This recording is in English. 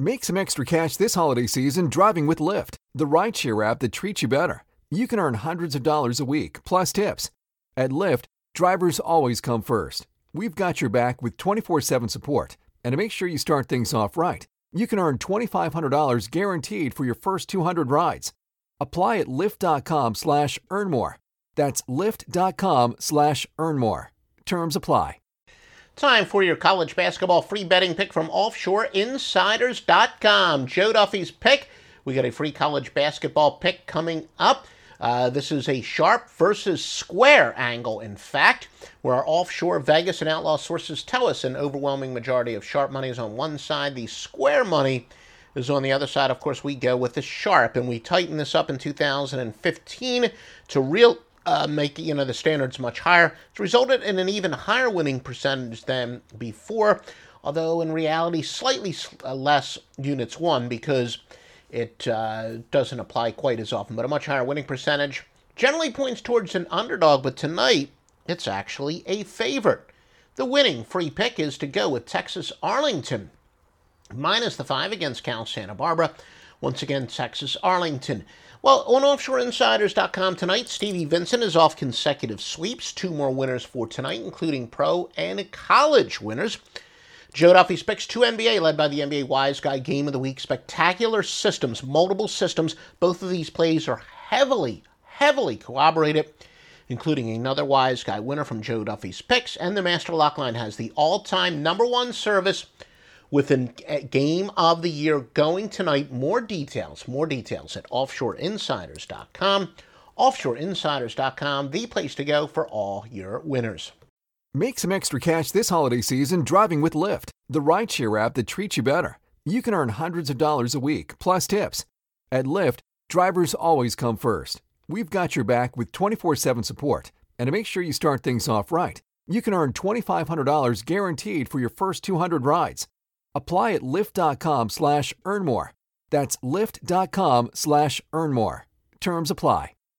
Make some extra cash this holiday season driving with Lyft, the rideshare app that treats you better. You can earn hundreds of dollars a week, plus tips. At Lyft, drivers always come first. We've got your back with 24 7 support. And to make sure you start things off right, you can earn $2,500 guaranteed for your first 200 rides. Apply at lyft.com slash earn more. That's lyft.com slash earn more. Terms apply. Time for your college basketball free betting pick from offshoreinsiders.com. Joe Duffy's pick. We got a free college basketball pick coming up. Uh, this is a sharp versus square angle, in fact, where our offshore Vegas and outlaw sources tell us an overwhelming majority of sharp money is on one side, the square money is on the other side. Of course, we go with the sharp, and we tighten this up in 2015 to real uh, make you know the standards much higher. It's resulted in an even higher winning percentage than before, although in reality slightly uh, less units won because it uh, doesn't apply quite as often, but a much higher winning percentage. Generally points towards an underdog, but tonight it's actually a favorite. The winning free pick is to go with Texas Arlington, minus the five against Cal Santa Barbara. Once again, Texas Arlington. Well, on OffshoreInsiders.com tonight, Stevie Vincent is off consecutive sweeps. Two more winners for tonight, including pro and college winners. Joe Duffy's picks two NBA, led by the NBA Wise Guy Game of the Week. Spectacular systems, multiple systems. Both of these plays are heavily, heavily corroborated, including another Wise Guy winner from Joe Duffy's picks. And the Master Lock Line has the all time number one service with a game of the year going tonight. More details, more details at offshoreinsiders.com. Offshoreinsiders.com, the place to go for all your winners. Make some extra cash this holiday season driving with Lyft, the rideshare app that treats you better. You can earn hundreds of dollars a week, plus tips. At Lyft, drivers always come first. We've got your back with 24 7 support. And to make sure you start things off right, you can earn $2,500 guaranteed for your first 200 rides. Apply at lyft.com slash earn more. That's lyft.com slash earn more. Terms apply.